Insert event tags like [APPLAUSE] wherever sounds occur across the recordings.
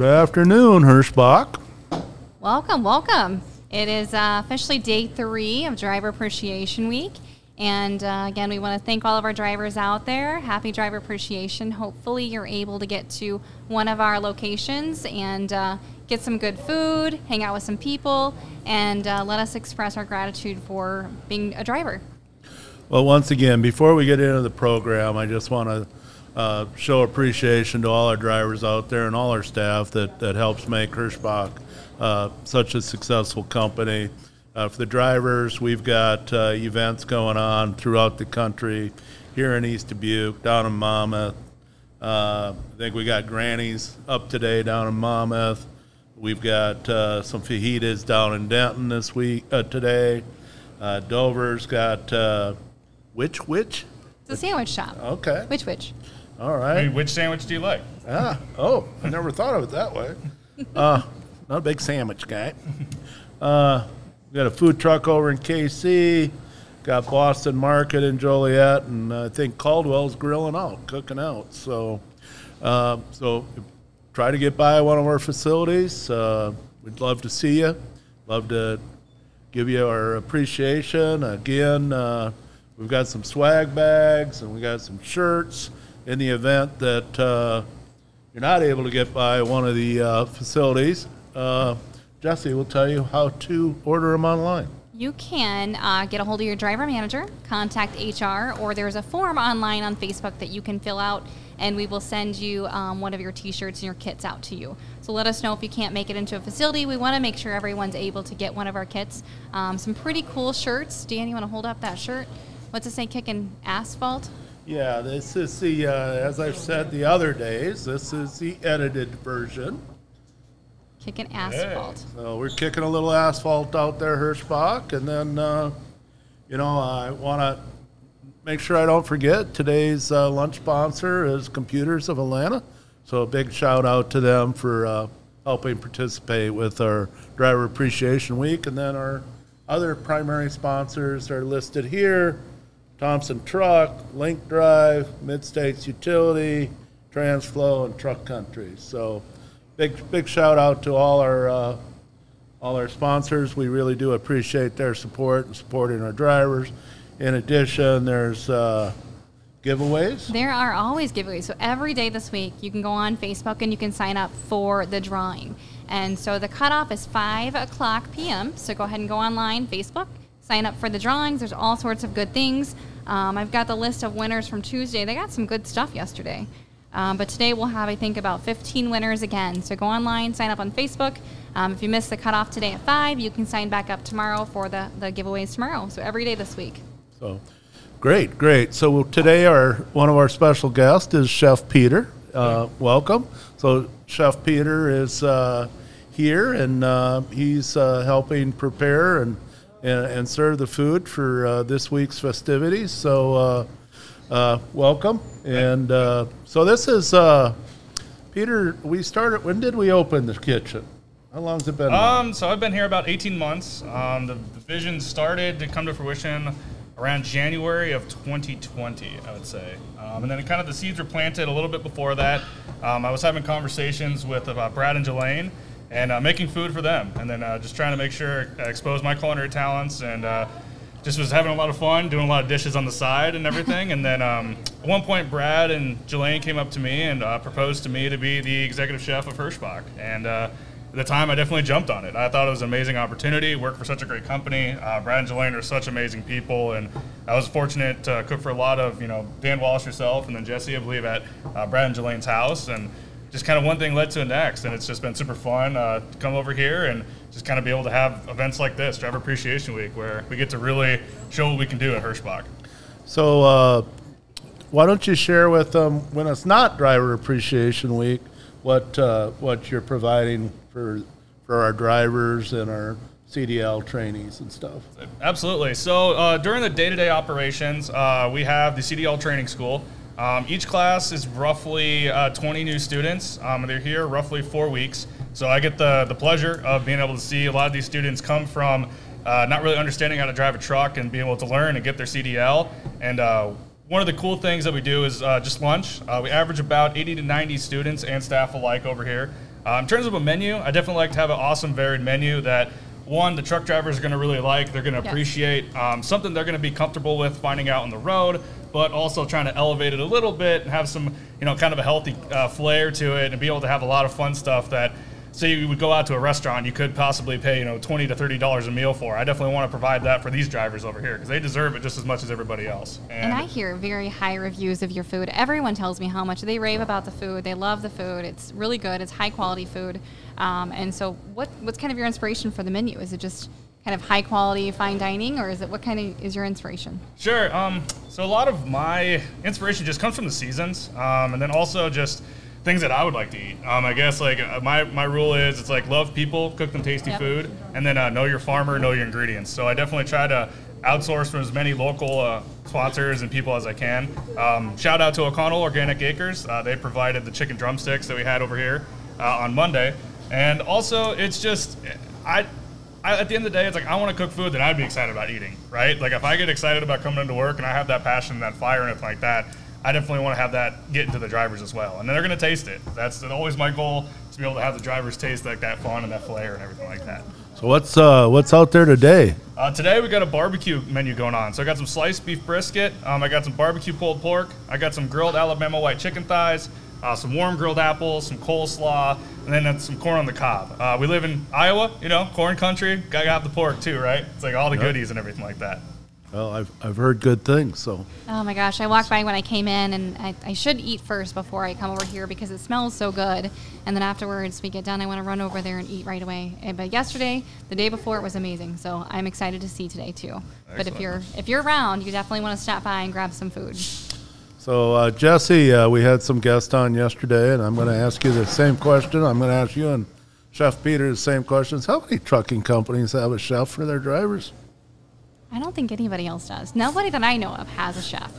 Good afternoon, Hirschbach. Welcome, welcome. It is uh, officially day three of Driver Appreciation Week. And uh, again, we want to thank all of our drivers out there. Happy Driver Appreciation. Hopefully, you're able to get to one of our locations and uh, get some good food, hang out with some people, and uh, let us express our gratitude for being a driver. Well, once again, before we get into the program, I just want to uh, show appreciation to all our drivers out there and all our staff that, that helps make Hirschbach uh, such a successful company. Uh, for the drivers, we've got uh, events going on throughout the country, here in East Dubuque, down in Monmouth. Uh, I think we got Granny's up today down in Monmouth. We've got uh, some fajitas down in Denton this week uh, today. Uh, Dover's got uh, which which? It's a sandwich shop. Okay. Which which? All I mean, which sandwich do you like? Ah, oh, I never thought of it that way. [LAUGHS] Uh, not a big sandwich guy. Uh, we got a food truck over in KC. Got Boston Market in Joliet, and I think Caldwell's grilling out, cooking out. So, uh, so try to get by one of our facilities. Uh, we'd love to see you. Love to give you our appreciation. Again, uh, we've got some swag bags and we got some shirts in the event that uh, you're not able to get by one of the uh, facilities. Uh, Jesse will tell you how to order them online. You can uh, get a hold of your driver manager, contact HR, or there's a form online on Facebook that you can fill out, and we will send you um, one of your T-shirts and your kits out to you. So let us know if you can't make it into a facility. We want to make sure everyone's able to get one of our kits. Um, some pretty cool shirts. Dan, you want to hold up that shirt? What's it say? Kicking asphalt. Yeah, this is the, uh, as I've said the other days, this is the edited version. Kicking asphalt. So we're kicking a little asphalt out there, Hirschbach, and then, uh, you know, I want to make sure I don't forget today's uh, lunch sponsor is Computers of Atlanta. So a big shout out to them for uh, helping participate with our Driver Appreciation Week, and then our other primary sponsors are listed here: Thompson Truck, Link Drive, Mid States Utility, Transflow, and Truck Country. So big big shout out to all our uh, all our sponsors. We really do appreciate their support and supporting our drivers. In addition, there's uh, giveaways. There are always giveaways. So every day this week, you can go on Facebook and you can sign up for the drawing. And so the cutoff is 5 o'clock p.m. So go ahead and go online, Facebook, sign up for the drawings. There's all sorts of good things. Um, I've got the list of winners from Tuesday. They got some good stuff yesterday. Um, but today we'll have, I think, about 15 winners again. So go online, sign up on Facebook. Um, if you missed the cutoff today at 5, you can sign back up tomorrow for the, the giveaways tomorrow. So every day this week. So great, great. So today our one of our special guests is Chef Peter. Uh, welcome. So Chef Peter is uh, here and uh, he's uh, helping prepare and, and and serve the food for uh, this week's festivities. So uh, uh, welcome. And uh, so this is Peter. We started. When did we open the kitchen? How long's it been? Um, so I've been here about 18 months. Um, the, the vision started to come to fruition around January of 2020, I would say. Um, and then kind of the seeds were planted a little bit before that. Um, I was having conversations with uh, Brad and Jelaine and uh, making food for them, and then uh, just trying to make sure I expose my culinary talents and uh, just was having a lot of fun, doing a lot of dishes on the side and everything. [LAUGHS] and then um, at one point, Brad and Jelaine came up to me and uh, proposed to me to be the executive chef of Hirschbach. And uh, at the time, I definitely jumped on it. I thought it was an amazing opportunity. Work for such a great company. Uh, Brad and Jelaine are such amazing people, and I was fortunate to cook for a lot of you know Dan Wallace yourself, and then Jesse, I believe, at uh, Brad and Jelaine's house, and just kind of one thing led to the next, and it's just been super fun uh, to come over here and just kind of be able to have events like this, Driver Appreciation Week, where we get to really show what we can do at Hirschbach. So, uh, why don't you share with them when it's not Driver Appreciation Week, what uh, what you're providing for for our drivers and our CDL trainees and stuff? Absolutely. So uh, during the day-to-day operations, uh, we have the CDL training school. Um, each class is roughly uh, 20 new students. Um, they're here roughly four weeks. So I get the, the pleasure of being able to see a lot of these students come from uh, not really understanding how to drive a truck and being able to learn and get their CDL. And uh, one of the cool things that we do is uh, just lunch. Uh, we average about 80 to 90 students and staff alike over here. Uh, in terms of a menu, I definitely like to have an awesome, varied menu that one the truck drivers are going to really like. They're going to appreciate um, something they're going to be comfortable with finding out on the road, but also trying to elevate it a little bit and have some, you know, kind of a healthy uh, flair to it, and be able to have a lot of fun stuff that. Say you would go out to a restaurant, you could possibly pay you know twenty to thirty dollars a meal for. I definitely want to provide that for these drivers over here because they deserve it just as much as everybody else. And I hear very high reviews of your food. Everyone tells me how much they rave about the food. They love the food. It's really good. It's high quality food. Um, and so, what what's kind of your inspiration for the menu? Is it just kind of high quality fine dining, or is it what kind of is your inspiration? Sure. Um, so a lot of my inspiration just comes from the seasons, um, and then also just things that I would like to eat. Um, I guess like uh, my my rule is it's like love people, cook them tasty Yep. food, and then uh, know your farmer, know your ingredients. So I definitely try to outsource from as many local uh, sponsors and people as I can. Um, shout out to O'Connell Organic Acres. Uh, they provided the chicken drumsticks that we had over here uh, on Monday, and also it's just I I, at the end of the day, it's like I want to cook food that I'd be excited about eating, right? Like if I get excited about coming into work and I have that passion, that fire, and everything like that, I definitely want to have that get into the drivers as well, and then they're going to taste it. That's always my goal to be able to have the drivers taste like that fun and that flair and everything like that. So what's uh, what's out there today? Uh, today we got a barbecue menu going on. So I got some sliced beef brisket. Um, I got some barbecue pulled pork. I got some grilled Alabama white chicken thighs. Uh, some warm grilled apples, some coleslaw, and then some corn on the cob. Uh, we live in Iowa, you know, corn country. Gotta have the pork too, right? It's like all the goodies and everything like that. Well, I've I've heard good things. So Oh my gosh, I walked by when I came in, and I, I should eat first before I come over here because it smells so good. And then afterwards, we get done, I want to run over there and eat right away. But yesterday, the day before, it was amazing. So I'm excited to see today too. But if you're if you're around, you definitely want to stop by and grab some food. so uh, Jesse, uh, we had some guests on yesterday, and I'm going to ask you the same question. I'm going to ask you and Chef Peter the same questions. How many trucking companies have a chef for their drivers? I don't think anybody else does. Nobody that I know of has a chef.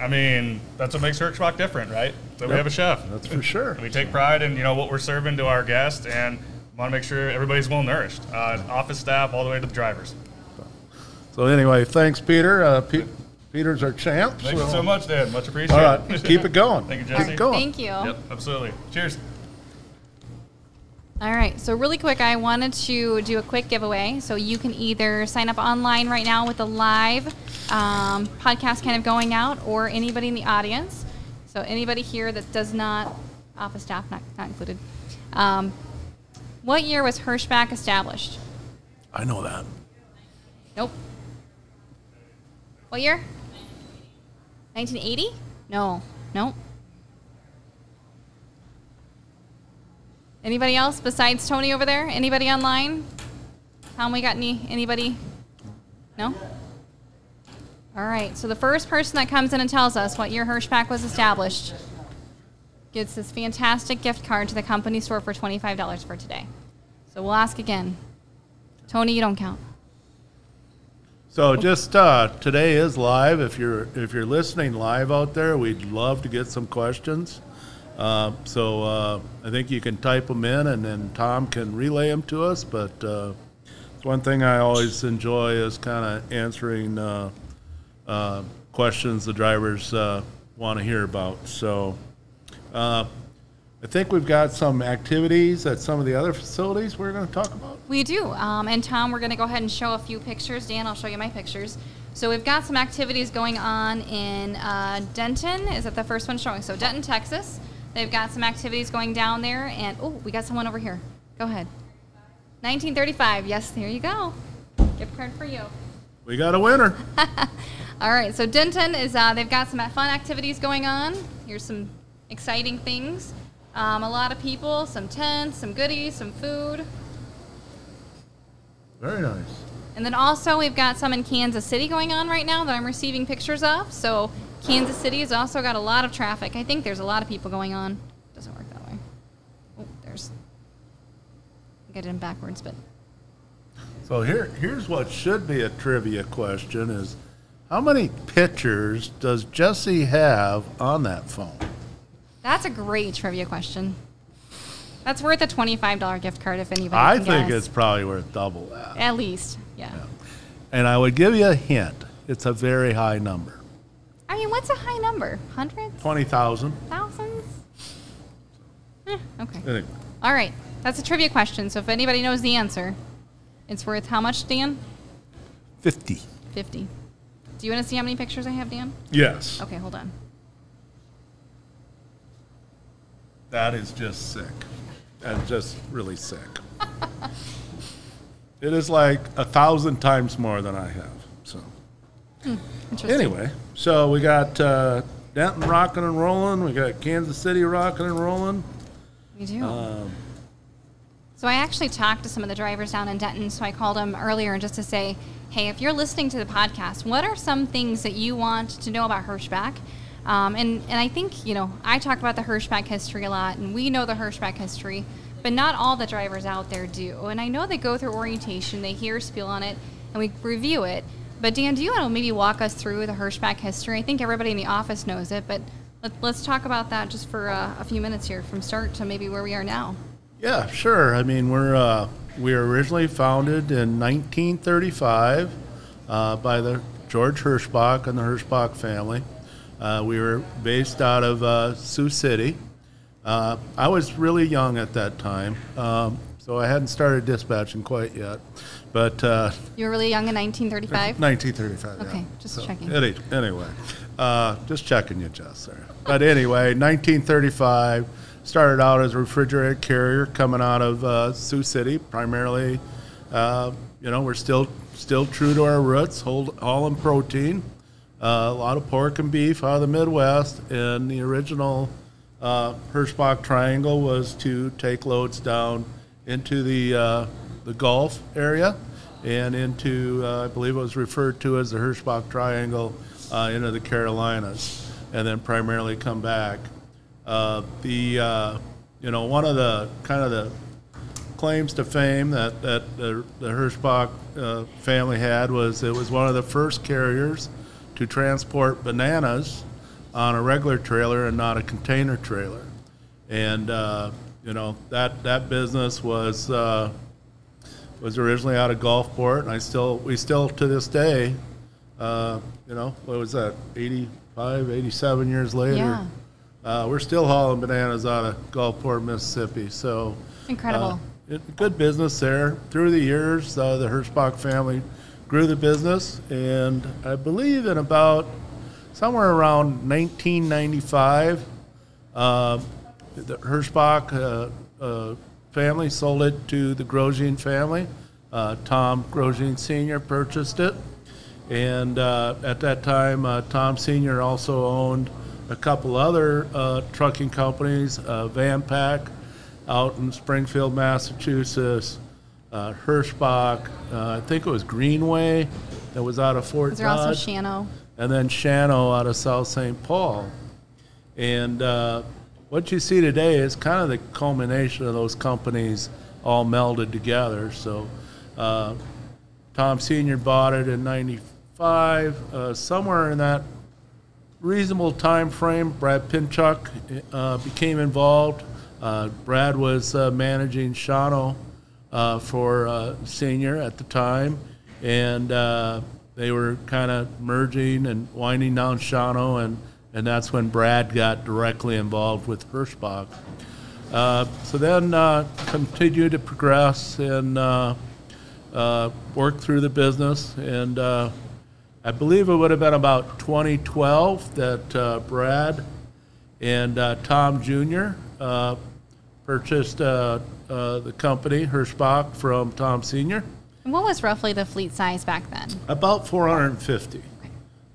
I mean, that's what makes Hirschbach different, right? That we have a chef. That's for sure. We take pride in you know what we're serving to our guests, and want to make sure everybody's well nourished. Uh, office staff all the way to the drivers. So anyway, thanks, Peter. Uh, Pe- Peter's our champ. Thank you so much, Dan. Much All appreciated. right, keep it going. [LAUGHS] Thank you, Keep Jesse. it going. Thank you. Yep, absolutely. Cheers. All right, so really quick, I wanted to do a quick giveaway. So you can either sign up online right now with the live um, podcast kind of going out, or anybody in the audience. So anybody here that does not, office staff not, not included. Um, what year was Hirschbach established? I know that. Nope. What year? 1980? No. Nope. Anybody else besides Tony over there? Anybody online? Tom, we got any? Anybody? No. All right. So the first person that comes in and tells us what year Hirschbach was established gets this fantastic gift card to the company store for twenty-five dollars for today. So we'll ask again. Tony, you don't count. So just uh, today is live. If you're if you're listening live out there, we'd love to get some questions. Uh, so uh, I think you can type them in, and then Tom can relay them to us. But uh, one thing I always enjoy is kind of answering uh, uh, questions the drivers uh, want to hear about. So I think we've got some activities at some of the other facilities we're going to talk about. We do. Um, and Tom, we're going to go ahead and show a few pictures. Dan, I'll show you my pictures. So we've got some activities going on in Denton. Is that the first one showing? So Denton, Texas. They've got some activities going down there. And oh, we got someone over here. Go ahead. 1935. Yes, there you go. Gift card for you. We got a winner. [LAUGHS] All right. So Denton is. Uh, they've got some fun activities going on. Here's some exciting things. Um, a lot of people, some tents, some goodies, some food. Very nice. And then also we've got some in Kansas City going on right now that I'm receiving pictures of. So Kansas City has also got a lot of traffic. I think there's a lot of people going on. Doesn't work that way. Oh, there's. Get it in backwards, but So here, here's what should be a trivia question: Is how many pictures does Jesse have on that phone? that's a great trivia question. That's worth a twenty-five dollar gift card if anybody. I think guess. it's probably worth double that. at least, yeah. And I would give you a hint: it's a very high number, what's a high number? Hundreds, twenty thousand. thousands? Eh, okay. Anyway, All right. That's a trivia question. So if anybody knows the answer, it's worth how much, Dan? 50. 50. Do you want to see how many pictures I have, Dan? Yes. Okay, hold on. That is just sick. That's just really sick. [LAUGHS] it is like a thousand times more than I have. Interesting. anyway, so we got uh, Denton rocking and rolling. We got Kansas City rocking and rolling. We do. Um, So I actually talked to some of the drivers down in Denton. So I called them earlier and just to say, hey, if you're listening to the podcast, what are some things that you want to know about Hirschbach? Um, and, and I think, you know, I talk about the Hirschbach history a lot, and we know the Hirschbach history, but not all the drivers out there do. And I know they go through orientation, they hear spiel on it, and we review it. But Dan, do you want to maybe walk us through the Hirschbach history? I think everybody in the office knows it, but let, let's talk about that just for uh, a few minutes here, from start to maybe where we are now. Yeah, sure. I mean, we're uh, we were originally founded in 1935 uh, by the George Hirschbach and the Hirschbach family. Uh, we were based out of uh, Sioux City. Uh, I was really young at that time, um, so I hadn't started dispatching quite yet. But uh, You were really young in 1935? 1935. yeah. Okay, just checking. Any, anyway, uh, just checking you, Jess. There. But anyway, 1935 started out as a refrigerator carrier coming out of uh, Sioux City, primarily. Uh, you know, we're still still true to our roots, hold, all in protein, uh, a lot of pork and beef out of the Midwest, and the original uh, Hirschbach Triangle was to take loads down into the uh, the Gulf area and into uh, I believe it was referred to as the Hirschbach Triangle uh, into the Carolinas, and then primarily come back. Uh, the uh, you know one of the kind of the claims to fame that, that the, the Hirschbach family had was it was one of the first carriers to transport bananas on a regular trailer and not a container trailer. And, uh, you know, that, that business was, uh, was originally out of Gulfport, and I still, we still to this day, uh, you know, what was that, 85, 87 years later? Yeah. Uh, we're still hauling bananas out of Gulfport, Mississippi. So Incredible. uh, it, good business there. Through the years, uh, the Hirschbach family grew the business, and I believe in about somewhere around 1995, uh, the Hirschbach uh, uh, family sold it to the Grosjean family. Uh, Tom Grosjean Sr. purchased it. And uh, at that time, uh, Tom Sr. also owned a couple other uh, trucking companies, uh, Van out in Springfield, Massachusetts, uh, Hirschbach, uh, I think it was Greenway that was out of Fort Is there also Dodge, Shano? and then Shano out of South St. Paul. And uh, what you see today is kind of the culmination of those companies all melded together. So uh, Tom Sr. bought it in 95, uh, somewhere in that reasonable time frame. Brad Pinchuk uh, became involved. Uh, Brad was uh, managing Shano uh, for Senior at the time, and they were kind of merging and winding down Shano, and, and that's when Brad got directly involved with Hirschbach. Uh, so then uh, continued to progress and uh, uh, work through the business, and uh, I believe it would have been about 2012 that uh, Brad and uh, Tom Jr. Uh, purchased uh, uh, the company Hirschbach from Tom Sr. And what was roughly the fleet size back then? About 450, uh,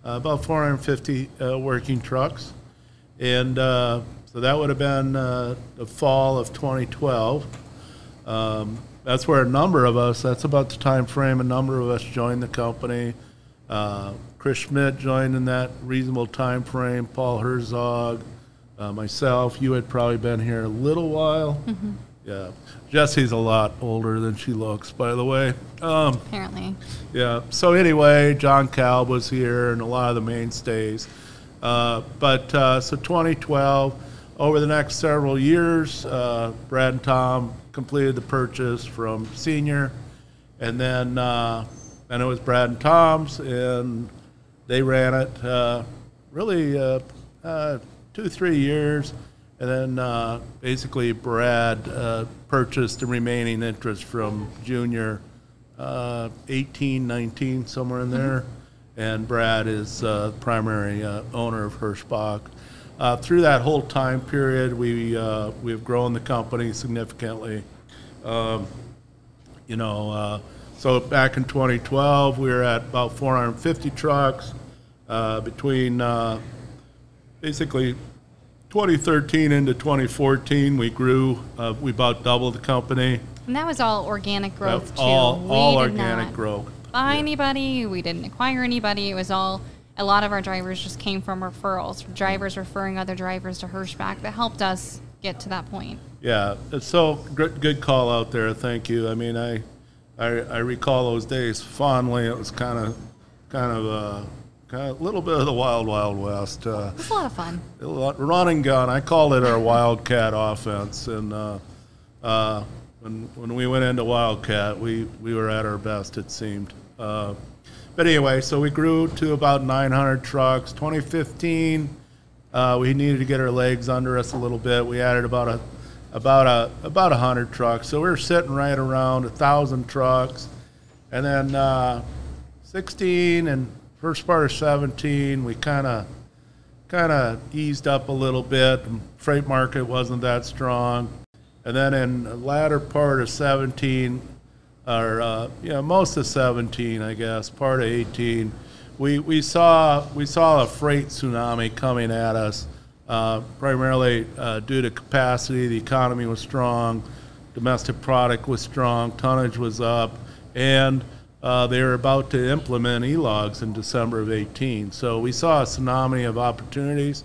about 450 uh, working trucks, and uh, so that would have been uh, the fall of 2012. Um, that's where a number of us. That's about the time frame. A number of us joined the company. Uh, Chris Schmidt joined in that reasonable time frame. Paul Herzog, uh, myself. You had probably been here a little while. Yeah, Jesse's a lot older than she looks, by the way. Um, Apparently. yeah. So anyway, John Calb was here and a lot of the mainstays. Uh, but uh, so 2012, over the next several years, uh, Brad and Tom completed the purchase from Senior, and then uh, then it was Brad and Tom's, and they ran it uh, really uh, uh, two three years, And then uh, basically Brad uh, purchased the remaining interest from Junior uh, 18, 19, somewhere in there. And Brad is uh, primary uh, owner of Hirschbach. Uh, through that whole time period, we uh, we've grown the company significantly. Um, you know, uh, so back in 2012, we were at about 450 trucks. Uh, between uh, basically 2013 into 2014, we grew. Uh, we about doubled the company. And that was all organic growth too. all all organic growth. Buy anybody? We didn't acquire anybody. It was all. A lot of our drivers just came from referrals, drivers referring other drivers to Hirschbach that helped us get to that point. Yeah, it's so good, good call out there. Thank you. I mean, I, I, I recall those days fondly. It was kind of, kind of, uh, kind of a little bit of the wild, wild west. Uh, It was a lot of fun. a lot- run and gun. I call it our wildcat offense, and uh, uh, when when we went into wildcat, we we were at our best. It seemed. Uh, but anyway, so we grew to about 900 trucks. 2015, uh, we needed to get our legs under us a little bit. We added about a about a about 100 trucks. So we were sitting right around a thousand trucks, and then uh, 16 and first part of 17, we kind of kind of eased up a little bit. Freight market wasn't that strong. And then in the latter part of 17, or uh, yeah, most of 17, I guess, part of 18, we, we saw we saw a freight tsunami coming at us, uh, primarily uh, due to capacity. The economy was strong, domestic product was strong, tonnage was up, and uh, they were about to implement e-logs in December of 18. So we saw a tsunami of opportunities,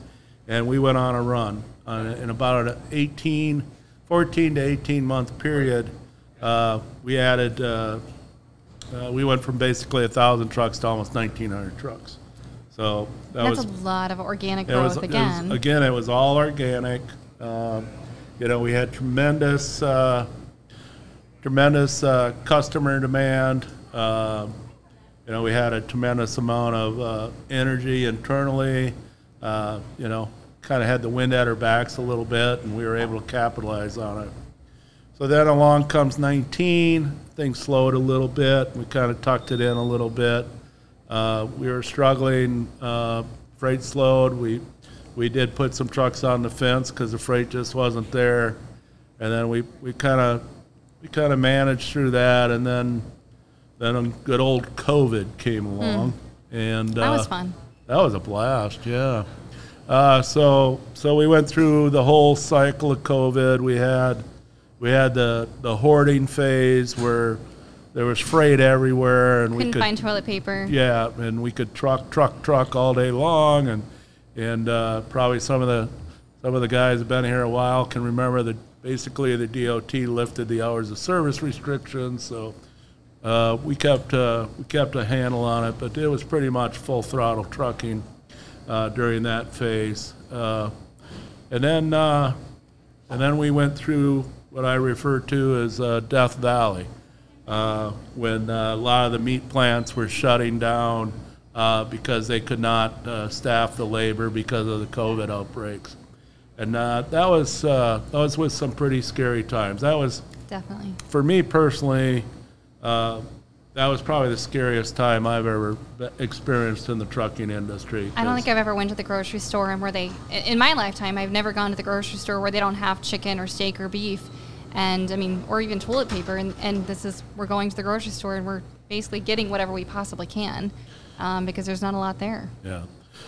and we went on a run. Uh, in about an 18, 14 to 18 month period, uh, we added, uh, uh, we went from basically 1,000 trucks to almost 1,900 trucks. So that That's was a lot of organic growth was, it was- again. again, it was all organic. Um, you know, we had tremendous, uh, tremendous uh, customer demand. Um you know, we had a tremendous amount of uh, energy internally. Uh, you know, kind of had the wind at our backs a little bit, and we were able to capitalize on it. So then along comes 19. Things slowed a little bit. We kind of tucked it in a little bit. Uh, we were struggling. Uh, freight slowed. We we did put some trucks on the fence because the freight just wasn't there, and then we we kind of we kind of managed through that, and then then good old COVID came along, and that was uh, fun. that was a blast, yeah. Uh, so so we went through the whole cycle of COVID. We had we had the the hoarding phase where there was freight everywhere, and we Couldn't could find toilet paper. yeah, and we could truck truck truck all day long, and and uh, probably some of the some of the guys have been here a while can remember that basically the DOT lifted the hours of service restrictions, so. Uh, we kept uh, we kept a handle on it, but it was pretty much full throttle trucking uh, during that phase. Uh, and then uh, and then we went through what I refer to as uh, Death Valley, uh, when uh, a lot of the meat plants were shutting down uh, because they could not uh, staff the labor because of the COVID outbreaks. And uh, that was uh, that was with some pretty scary times. That was Definitely. for me personally, uh, that was probably the scariest time I've ever experienced in the trucking industry. I don't think I've ever went to the grocery store and where they, in my lifetime, I've never gone to the grocery store where they don't have chicken or steak or beef, and I mean, or even toilet paper. And, and this is we're going to the grocery store and we're basically getting whatever we possibly can, um, because there's not a lot there. Yeah.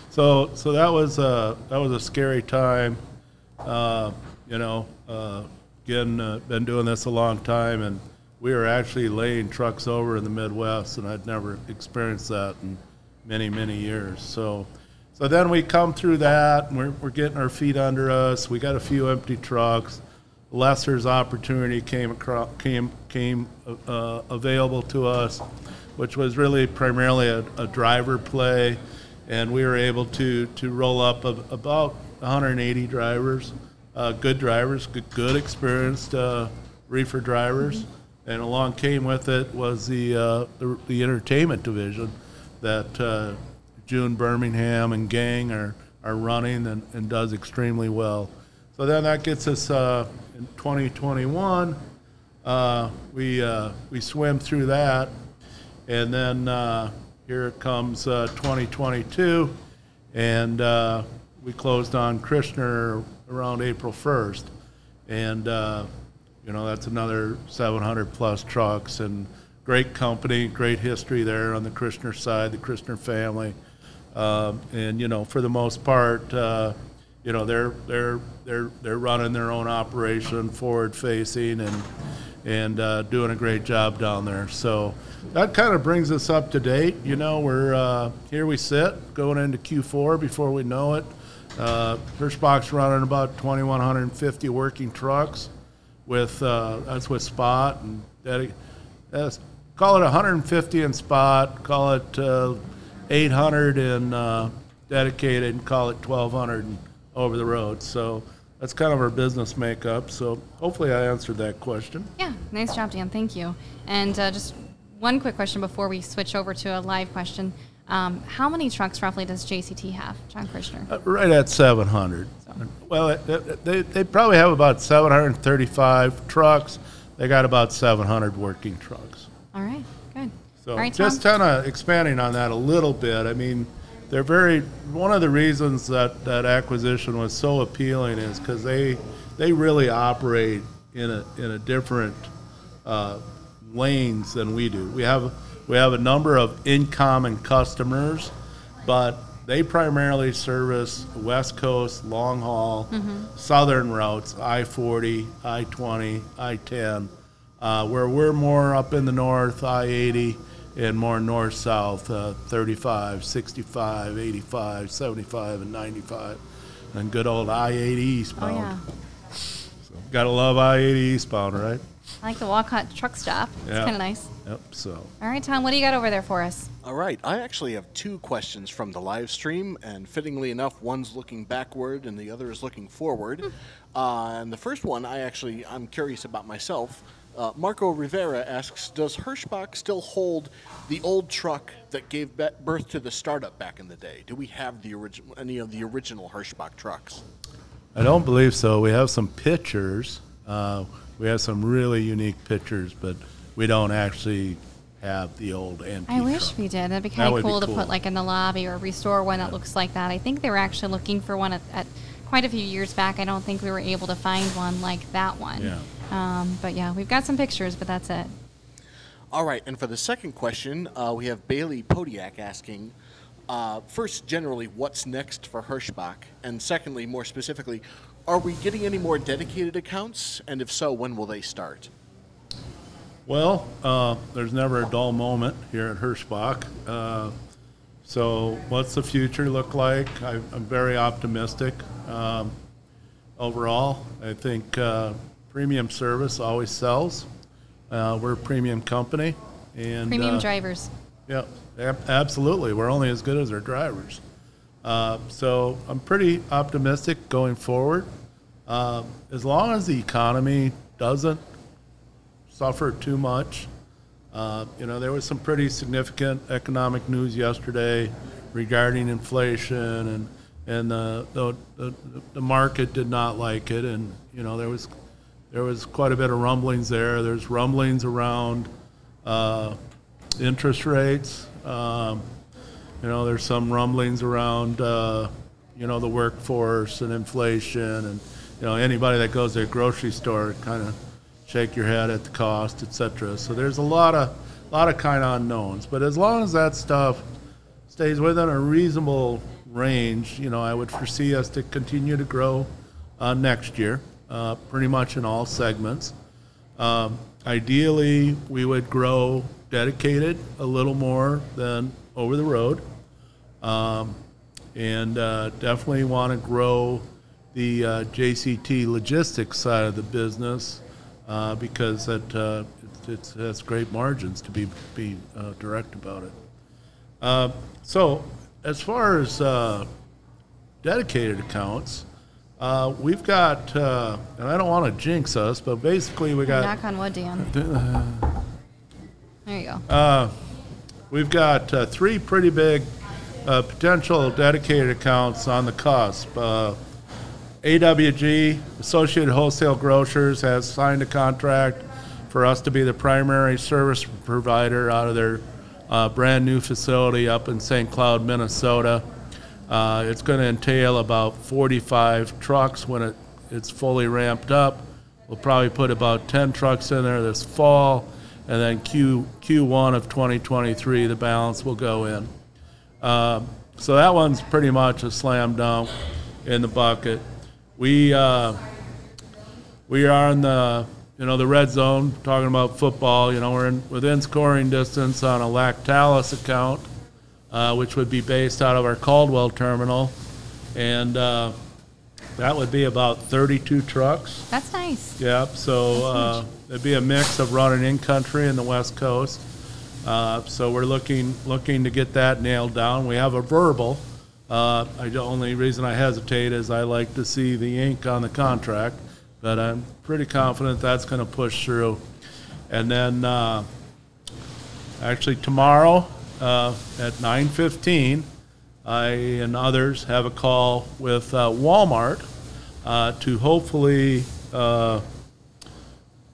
So so that was a that was a scary time. Uh, you know, uh, again, uh, been doing this a long time, and we were actually laying trucks over in the Midwest, and I'd never experienced that in many many years. So. So then we come through that, and we're, we're getting our feet under us. We got a few empty trucks. Lessors opportunity came across, came came uh, available to us, which was really primarily a, a driver play, and we were able to to roll up a, about 180 drivers, uh, good drivers, good, good experienced uh, reefer drivers, and along came with it was the uh, the, the entertainment division that uh, June Birmingham and gang are are running and, and does extremely well. So then that gets us uh, in 2021. Uh, we uh, we swim through that, and then uh, here comes uh, 2022, and we closed on Christner around April 1st, and you know that's another 700 plus trucks and great company, great history there on the Christner side, the Christner family, um, and you know for the most part. Uh, you know they're they're they're they're running their own operation forward facing and and uh, doing a great job down there. So that kind of brings us up to date you know we're uh, here we sit going into q4 before we know it. Uh, running about 2150 working trucks with uh, that's with spot and that that's, call it 150 in spot call it uh, 800 in uh, dedicated and call it 1200 in over the road. So that's kind of our business makeup. So hopefully I answered that question. Yeah, nice job, Dan. Thank you. And uh, just one quick question before we switch over to a live question. Um, how many trucks roughly does JCT have, John Christner? Uh, right at 700. So. Well, it, it, they, they probably have about 735 trucks. They got about 700 working trucks. All right, good. So right, just kind of expanding on that a little bit. I mean, they're very one of the reasons that that acquisition was so appealing is because they they really operate in a in a different uh, lanes than we do. We have we have a number of in common customers, but they primarily service West Coast long haul, mm-hmm. southern routes, I forty, I twenty, I ten, uh, where we're more up in the north, I eighty and more north south uh, 35, 65, 85, 75, and 95. And good old I 80 eastbound. Oh, yeah. So, gotta love I 80 eastbound, right? I like the Walcott truck stop. It's kind of nice. Yep, so. All right, Tom, what do you got over there for us? All right, I actually have two questions from the live stream, and fittingly enough, one's looking backward and the other is looking forward. Hmm. Uh, and the first one, I actually, I'm curious about myself. Uh, Marco Rivera asks, does Hirschbach still hold the old truck that gave birth to the startup back in the day? Do we have the original, any of the original Hirschbach trucks? I don't believe so. We have some pictures. Uh, we have some really unique pictures, but we don't actually have the old antique. I wish truck. we did. That'd be kind of cool, cool, to put like in the lobby or restore one yeah. that looks like that. I think they were actually looking for one at, at quite a few years back. I don't think we were able to find one like that one. Yeah. Um, but yeah, we've got some pictures, but that's it. All right, and for the second question, uh, we have Bailey Podiak asking, uh, first, generally, what's next for Hirschbach? And secondly, more specifically, are we getting any more dedicated accounts? And if so, when will they start? Well, uh, there's never a dull moment here at Hirschbach. Uh, so, what's the future look like? I, am very optimistic. Um, overall, I think uh, premium service always sells. Uh, we're a premium company, and premium uh, drivers. Yeah, absolutely. We're only as good as our drivers. Uh, so I'm pretty optimistic going forward. Uh, as long as the economy doesn't suffer too much. Uh, you know, there was some pretty significant economic news yesterday regarding inflation and and the, the, the, the market did not like it and you know there was there was quite a bit of rumblings there. There's rumblings around uh, interest rates. Um, you know, there's some rumblings around, uh, you know, the workforce and inflation, and you know, anybody that goes to a grocery store kind of shake your head at the cost, etc. So there's a lot of, a lot of kind of unknowns. But as long as that stuff stays within a reasonable range, you know, I would foresee us to continue to grow uh, next year uh, pretty much in all segments. Um, ideally, we would grow dedicated a little more than over the road, um, and uh, definitely want to grow the uh, JCT logistics side of the business uh, because it, uh, it, it, has great margins to be be uh, direct about it. Uh, so, as far as dedicated accounts, uh, we've got, uh, and I don't want to jinx us, but basically we got. Knock on wood, Dan. [LAUGHS] there you go. We've got uh, three pretty big uh, potential dedicated accounts on the cusp. Uh, AWG, Associated Wholesale Grocers, has signed a contract for us to be the primary service provider out of their uh, brand-new facility up in St. Cloud, Minnesota. Uh, It's going to entail about 45 trucks when it, it's fully ramped up. We'll probably put about 10 trucks in there this fall, and then Q, Q1 of 2023, the balance will go in. Uh, So that one's pretty much a slam dunk in the bucket. We, uh, we are in the, you know, the red zone, talking about football, you know, we're in, within scoring distance on a Lactalis account, uh, which would be based out of our Caldwell terminal. And, uh, that would be about thirty-two trucks. That's nice. Yep, so, uh, it'd be a mix of running in country and the west coast. Uh, so we're looking, looking to get that nailed down. We have a verbal. Uh, I, the only reason I hesitate is I like to see the ink on the contract, but I'm pretty confident that's gonna push through. And then, uh, actually tomorrow, uh, at nine fifteen, I and others have a call with uh, Walmart uh, to hopefully, uh,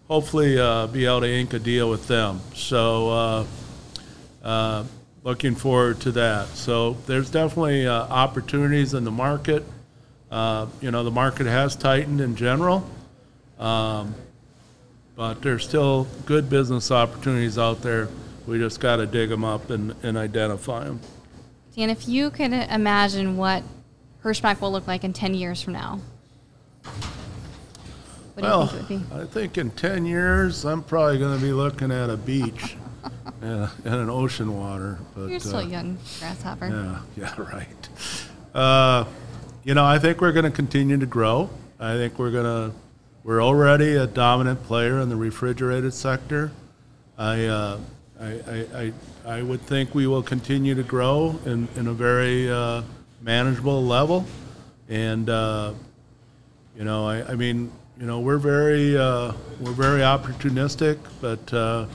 hopefully uh, be able to ink a deal with them. So, uh, uh, looking forward to that. So there's definitely opportunities in the market. You know, the market has tightened in general, um, but there's still good business opportunities out there. We just got to dig them up and and identify them. Dan, if you could imagine what Hirschbach will look like in 10 years from now, what do you Well, think it would be? I think in 10 years, I'm probably going to be looking at a beach [LAUGHS] and, and an ocean water. But, You're still uh, young, grasshopper. Yeah, yeah, [LAUGHS] right. Uh, you know, I think we're going to continue to grow. I think we're going to, we're already a dominant player in the refrigerated sector. I, uh, I, I, I, I would think we will continue to grow in, in a very uh, manageable level. And, uh, you know, I, I mean, you know, we're very, uh, we're very opportunistic, but, uh,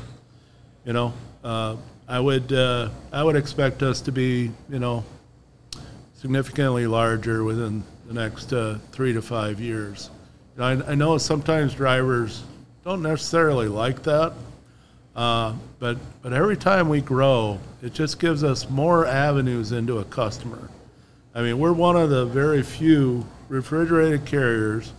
you know, uh, I would, uh, I would expect us to be, you know, significantly larger within the next three to five years. I, I know sometimes drivers don't necessarily like that, uh, but but every time we grow, it just gives us more avenues into a customer. I mean, we're one of the very few refrigerated carriers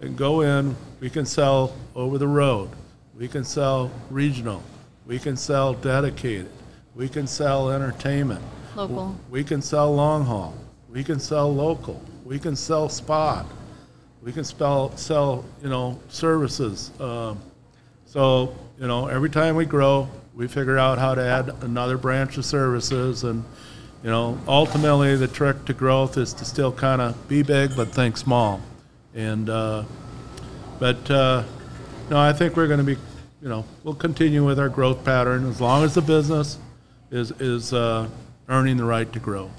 that go in. We can sell over the road. We can sell regional. We can sell dedicated. We can sell entertainment. Local. We can sell long haul. We can sell local. We can sell spot. We can spell, sell, you know, services. Um, so, you know, every time we grow, we figure out how to add another branch of services. And, you know, ultimately the trick to growth is to still kind of be big but think small. And, uh, but, uh, no, I think we're going to be, you know, we'll continue with our growth pattern as long as the business is, is uh, earning the right to grow.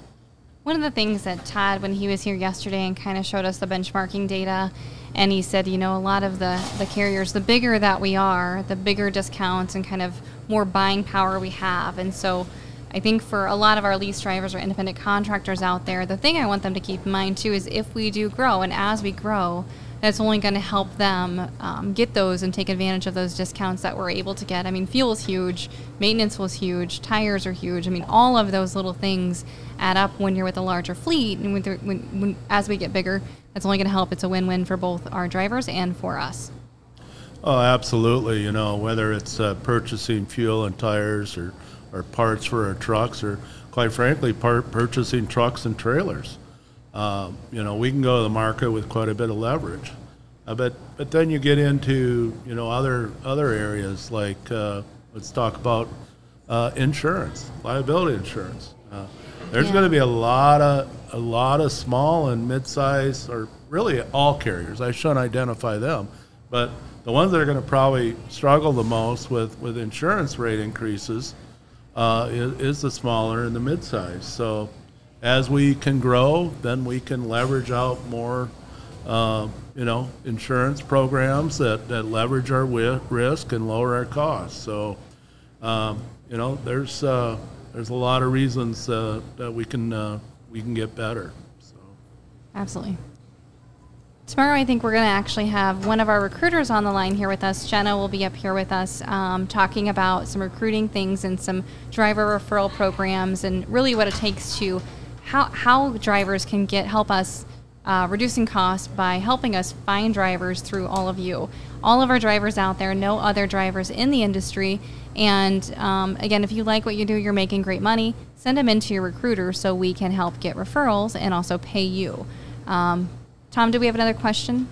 One of the things that Todd, when he was here yesterday and kind of showed us the benchmarking data, and he said, you know, a lot of the, the carriers, the bigger that we are, the bigger discounts and kind of more buying power we have. And so I think for a lot of our lease drivers or independent contractors out there, the thing I want them to keep in mind too is if we do grow and as we grow, that's only going to help them um, get those and take advantage of those discounts that we're able to get. I mean, fuel is huge, maintenance was huge, tires are huge. I mean, all of those little things add up when you're with a larger fleet, and when, when as we get bigger, that's only going to help. It's a win-win for both our drivers and for us. Oh, absolutely. You know, whether it's uh, purchasing fuel and tires or, or parts for our trucks, or quite frankly, part purchasing trucks and trailers. Uh, you know, we can go to the market with quite a bit of leverage. Uh, but but then you get into you know other other areas like uh, let's talk about uh, insurance, liability insurance. Uh, there's Yeah. going to be a lot of a lot of small and mid-size, or really all carriers. I shouldn't identify them, but the ones that are going to probably struggle the most with with insurance rate increases uh, is, is the smaller and the mid-size. So as we can grow, then we can leverage out more, uh, you know, insurance programs that, that leverage our risk and lower our costs. So, um, you know, there's uh, there's a lot of reasons uh, that we can uh, we can get better. So. Absolutely. Tomorrow, I think we're going to actually have one of our recruiters on the line here with us. Jenna will be up here with us um, talking about some recruiting things and some driver referral programs and really what it takes to how, how drivers can get help us uh, reducing costs by helping us find drivers through all of you. All of our drivers out there know other drivers in the industry. And um, again, if you like what you do, you're making great money, send them into your recruiter so we can help get referrals and also pay you. Um, Tom, do we have another question?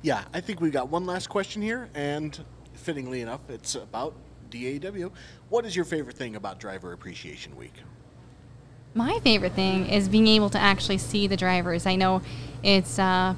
Yeah, I think we've got one last question here, and fittingly enough, it's about DAW. What is your favorite thing about Driver Appreciation Week? My favorite thing is being able to actually see the drivers. I know it's uh,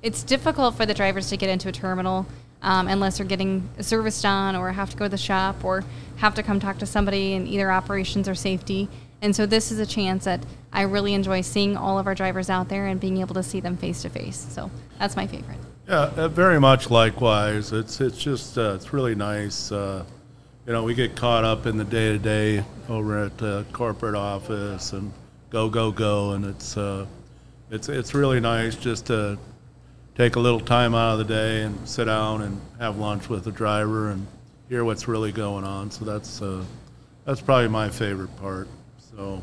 it's difficult for the drivers to get into a terminal um, unless they're getting serviced on or have to go to the shop or have to come talk to somebody in either operations or safety. And so this is a chance that I really enjoy seeing all of our drivers out there and being able to see them face to face. So that's my favorite. Yeah, uh, very much likewise. It's it's just uh, it's really nice. Uh, you know, we get caught up in the day to day over at the corporate office and go go go, and it's uh, it's it's really nice just to take a little time out of the day and sit down and have lunch with the driver and hear what's really going on. So that's uh, that's probably my favorite part. So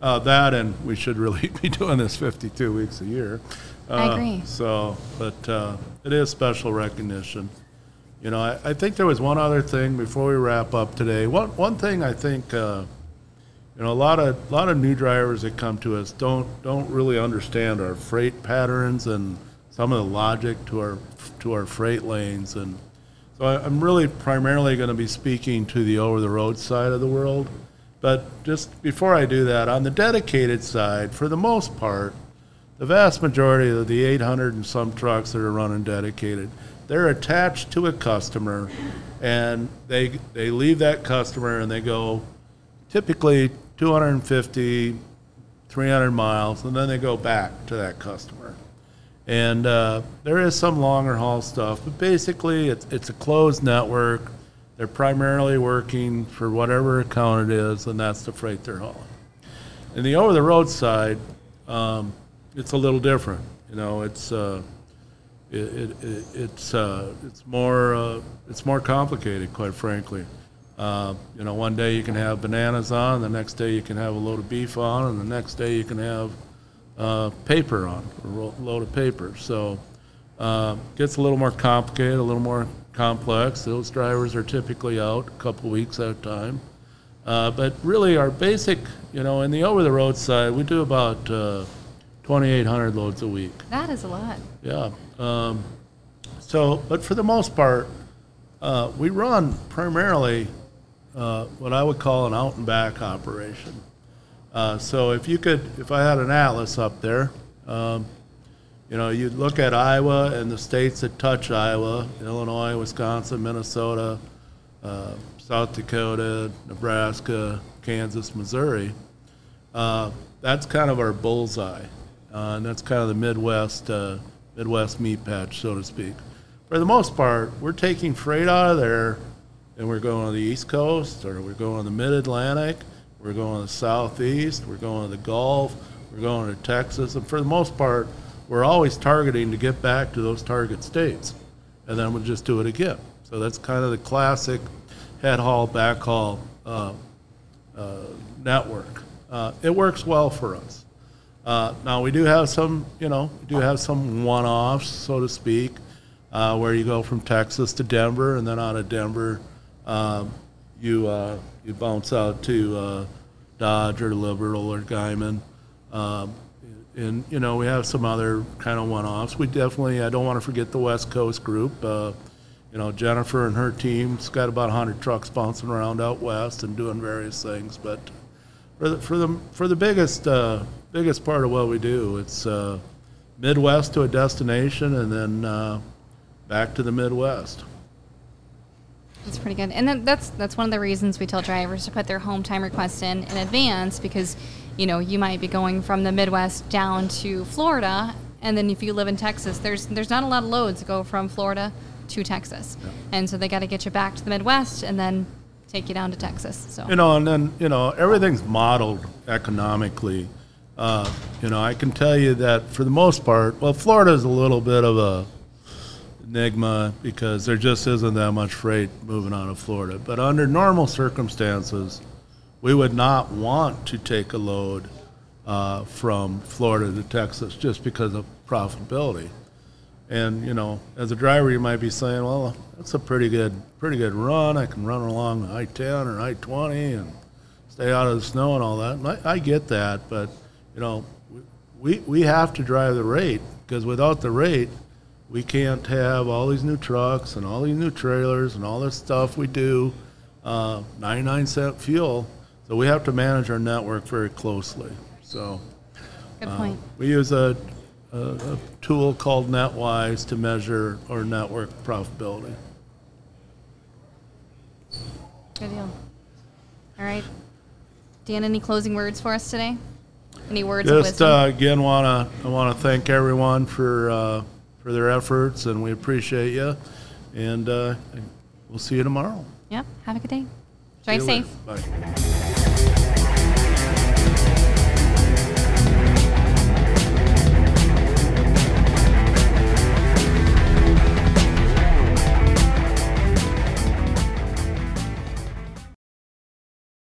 uh, that and we should really [LAUGHS] be doing this 52 weeks a year. Uh, I agree. So, but uh, it is special recognition. You know, I, I think there was one other thing before we wrap up today. One one thing I think, uh, you know, a lot of a lot of new drivers that come to us don't don't really understand our freight patterns and some of the logic to our to our freight lanes. And so I, I'm really primarily going to be speaking to the over the road side of the world. But just before I do that, on the dedicated side, for the most part, the vast majority of the 800 and some trucks that are running dedicated, they're attached to a customer, and they they leave that customer and they go typically 250, 300 miles, and then they go back to that customer. And uh, there is some longer haul stuff, but basically it's it's a closed network. They're primarily working for whatever account it is, and that's the freight they're hauling. In the over the road side, um, it's a little different. You know, it's uh, it, it, it, it's uh, it's more uh, it's more complicated, quite frankly. Uh, you know, one day you can have bananas on, the next day you can have a load of beef on, and the next day you can have uh, paper on, a load of paper. So uh, gets a little more complicated, a little more complex. Those drivers are typically out a couple weeks at a time. Uh, but really, our basic, you know, in the over-the-road side, we do about 2,800 loads a week. That is a lot. Yeah. Um, so, but for the most part, uh, we run primarily uh, what I would call an out and back operation. Uh, so if you could, if I had an atlas up there, um, you know, you'd look at Iowa and the states that touch Iowa, Illinois, Wisconsin, Minnesota, uh, South Dakota, Nebraska, Kansas, Missouri. Uh, that's kind of our bullseye. Uh, and that's kind of the Midwest, uh, Midwest meat patch, so to speak. For the most part, we're taking freight out of there and we're going to the East Coast or we're going to the Mid Atlantic, we're going to the Southeast, we're going to the Gulf, we're going to Texas. And for the most part, we're always targeting to get back to those target states. And then we'll just do it again. So that's kind of the classic head haul, back haul uh, uh, network. Uh, it works well for us. Uh, now we do have some, you know, we do have some one-offs, so to speak, uh, where you go from Texas to Denver, and then out of Denver, um, you uh, you bounce out to uh, Dodge or Liberal or Guymon, um, and you know we have some other kind of one-offs. We definitely, I don't want to forget the West Coast group. Uh, you know, Jennifer and her team's got about 100 trucks bouncing around out west and doing various things, but for the for the for the biggest uh, biggest part of what we do, it's uh, Midwest to a destination, and then uh, back to the Midwest. That's pretty good. And then that's that's one of the reasons we tell drivers to put their home time request in in advance because, you know, you might be going from the Midwest down to Florida, and then if you live in Texas, there's there's not a lot of loads that go from Florida to Texas, and so they got to get you back to the Midwest and then take you down to Texas. So You know, and then you know everything's modeled economically Uh, you know, I can tell you that for the most part, well, Florida's a little bit of a enigma because there just isn't that much freight moving out of Florida. But under normal circumstances, we would not want to take a load uh, from Florida to Texas just because of profitability. And you know, as a driver, you might be saying, "Well, that's a pretty good, pretty good run. I can run along I-10 or I-20 and stay out of the snow and all that." And I, I get that, but you know, we we have to drive the rate because without the rate, we can't have all these new trucks and all these new trailers and all this stuff we do. Uh, 99 cent fuel, so we have to manage our network very closely. So. Good Uh. We use a, a, a tool called NetWise to measure our network profitability. Good deal. All right. Dan, any closing words for us today? Any words Just uh, again, wanna I wanna thank everyone for uh, for their efforts, and we appreciate you. And uh, we'll see you tomorrow. yeah. Have a good day. Drive you later. safe. Bye.